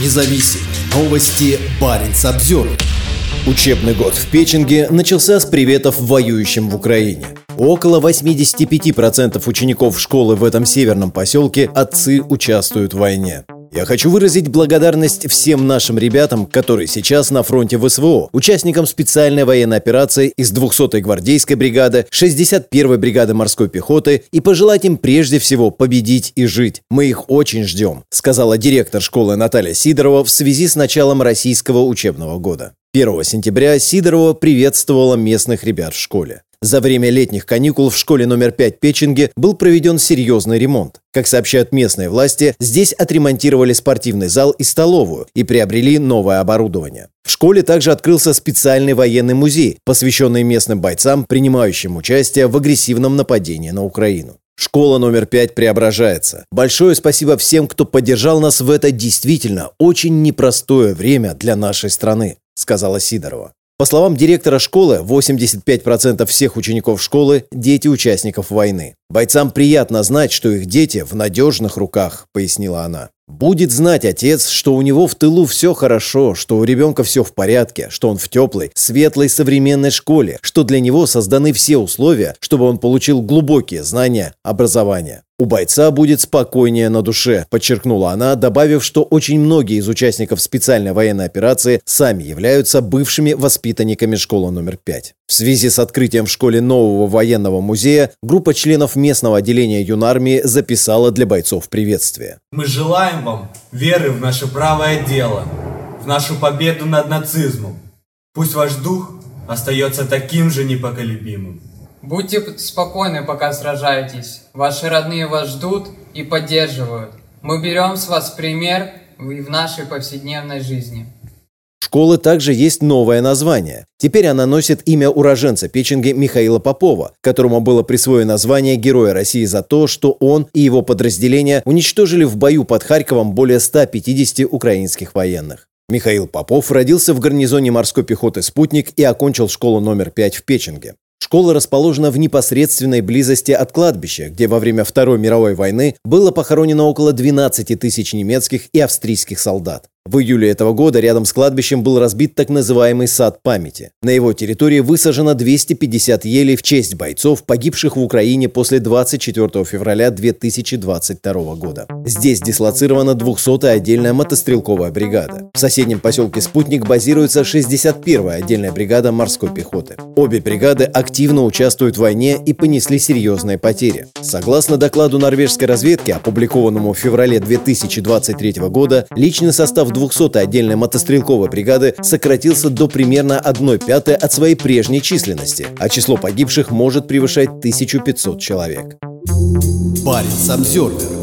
независим. Новости Баренц обзор. Учебный год в Печенге начался с приветов воюющим в Украине. Около 85% учеников школы в этом северном поселке отцы участвуют в войне. Я хочу выразить благодарность всем нашим ребятам, которые сейчас на фронте ВСВО, участникам специальной военной операции из 200-й гвардейской бригады, 61-й бригады морской пехоты и пожелать им прежде всего победить и жить. Мы их очень ждем, сказала директор школы Наталья Сидорова в связи с началом российского учебного года. 1 сентября Сидорова приветствовала местных ребят в школе. За время летних каникул в школе номер 5 Печенге был проведен серьезный ремонт. Как сообщают местные власти, здесь отремонтировали спортивный зал и столовую и приобрели новое оборудование. В школе также открылся специальный военный музей, посвященный местным бойцам, принимающим участие в агрессивном нападении на Украину. Школа номер пять преображается. Большое спасибо всем, кто поддержал нас в это действительно очень непростое время для нашей страны, сказала Сидорова. По словам директора школы, 85% всех учеников школы – дети участников войны. «Бойцам приятно знать, что их дети в надежных руках», – пояснила она. Будет знать отец, что у него в тылу все хорошо, что у ребенка все в порядке, что он в теплой, светлой современной школе, что для него созданы все условия, чтобы он получил глубокие знания, образование. У бойца будет спокойнее на душе, подчеркнула она, добавив, что очень многие из участников специальной военной операции сами являются бывшими воспитанниками школы номер 5. В связи с открытием в школе нового военного музея группа членов местного отделения юнармии записала для бойцов приветствие. Мы желаем вам веры в наше правое дело, в нашу победу над нацизмом. Пусть ваш дух остается таким же непоколебимым. Будьте спокойны, пока сражаетесь. Ваши родные вас ждут и поддерживают. Мы берем с вас пример и в нашей повседневной жизни. Школы также есть новое название. Теперь она носит имя уроженца Печенги Михаила Попова, которому было присвоено звание Героя России за то, что он и его подразделения уничтожили в бою под Харьковом более 150 украинских военных. Михаил Попов родился в гарнизоне морской пехоты «Спутник» и окончил школу номер 5 в Печенге. Школа расположена в непосредственной близости от кладбища, где во время Второй мировой войны было похоронено около 12 тысяч немецких и австрийских солдат. В июле этого года рядом с кладбищем был разбит так называемый сад памяти. На его территории высажено 250 елей в честь бойцов, погибших в Украине после 24 февраля 2022 года. Здесь дислоцирована 200-я отдельная мотострелковая бригада. В соседнем поселке Спутник базируется 61-я отдельная бригада морской пехоты. Обе бригады активно участвуют в войне и понесли серьезные потери. Согласно докладу норвежской разведки, опубликованному в феврале 2023 года, личный состав 200-й отдельной мотострелковой бригады сократился до примерно 1 пятой от своей прежней численности, а число погибших может превышать 1500 человек. Баренц обзервер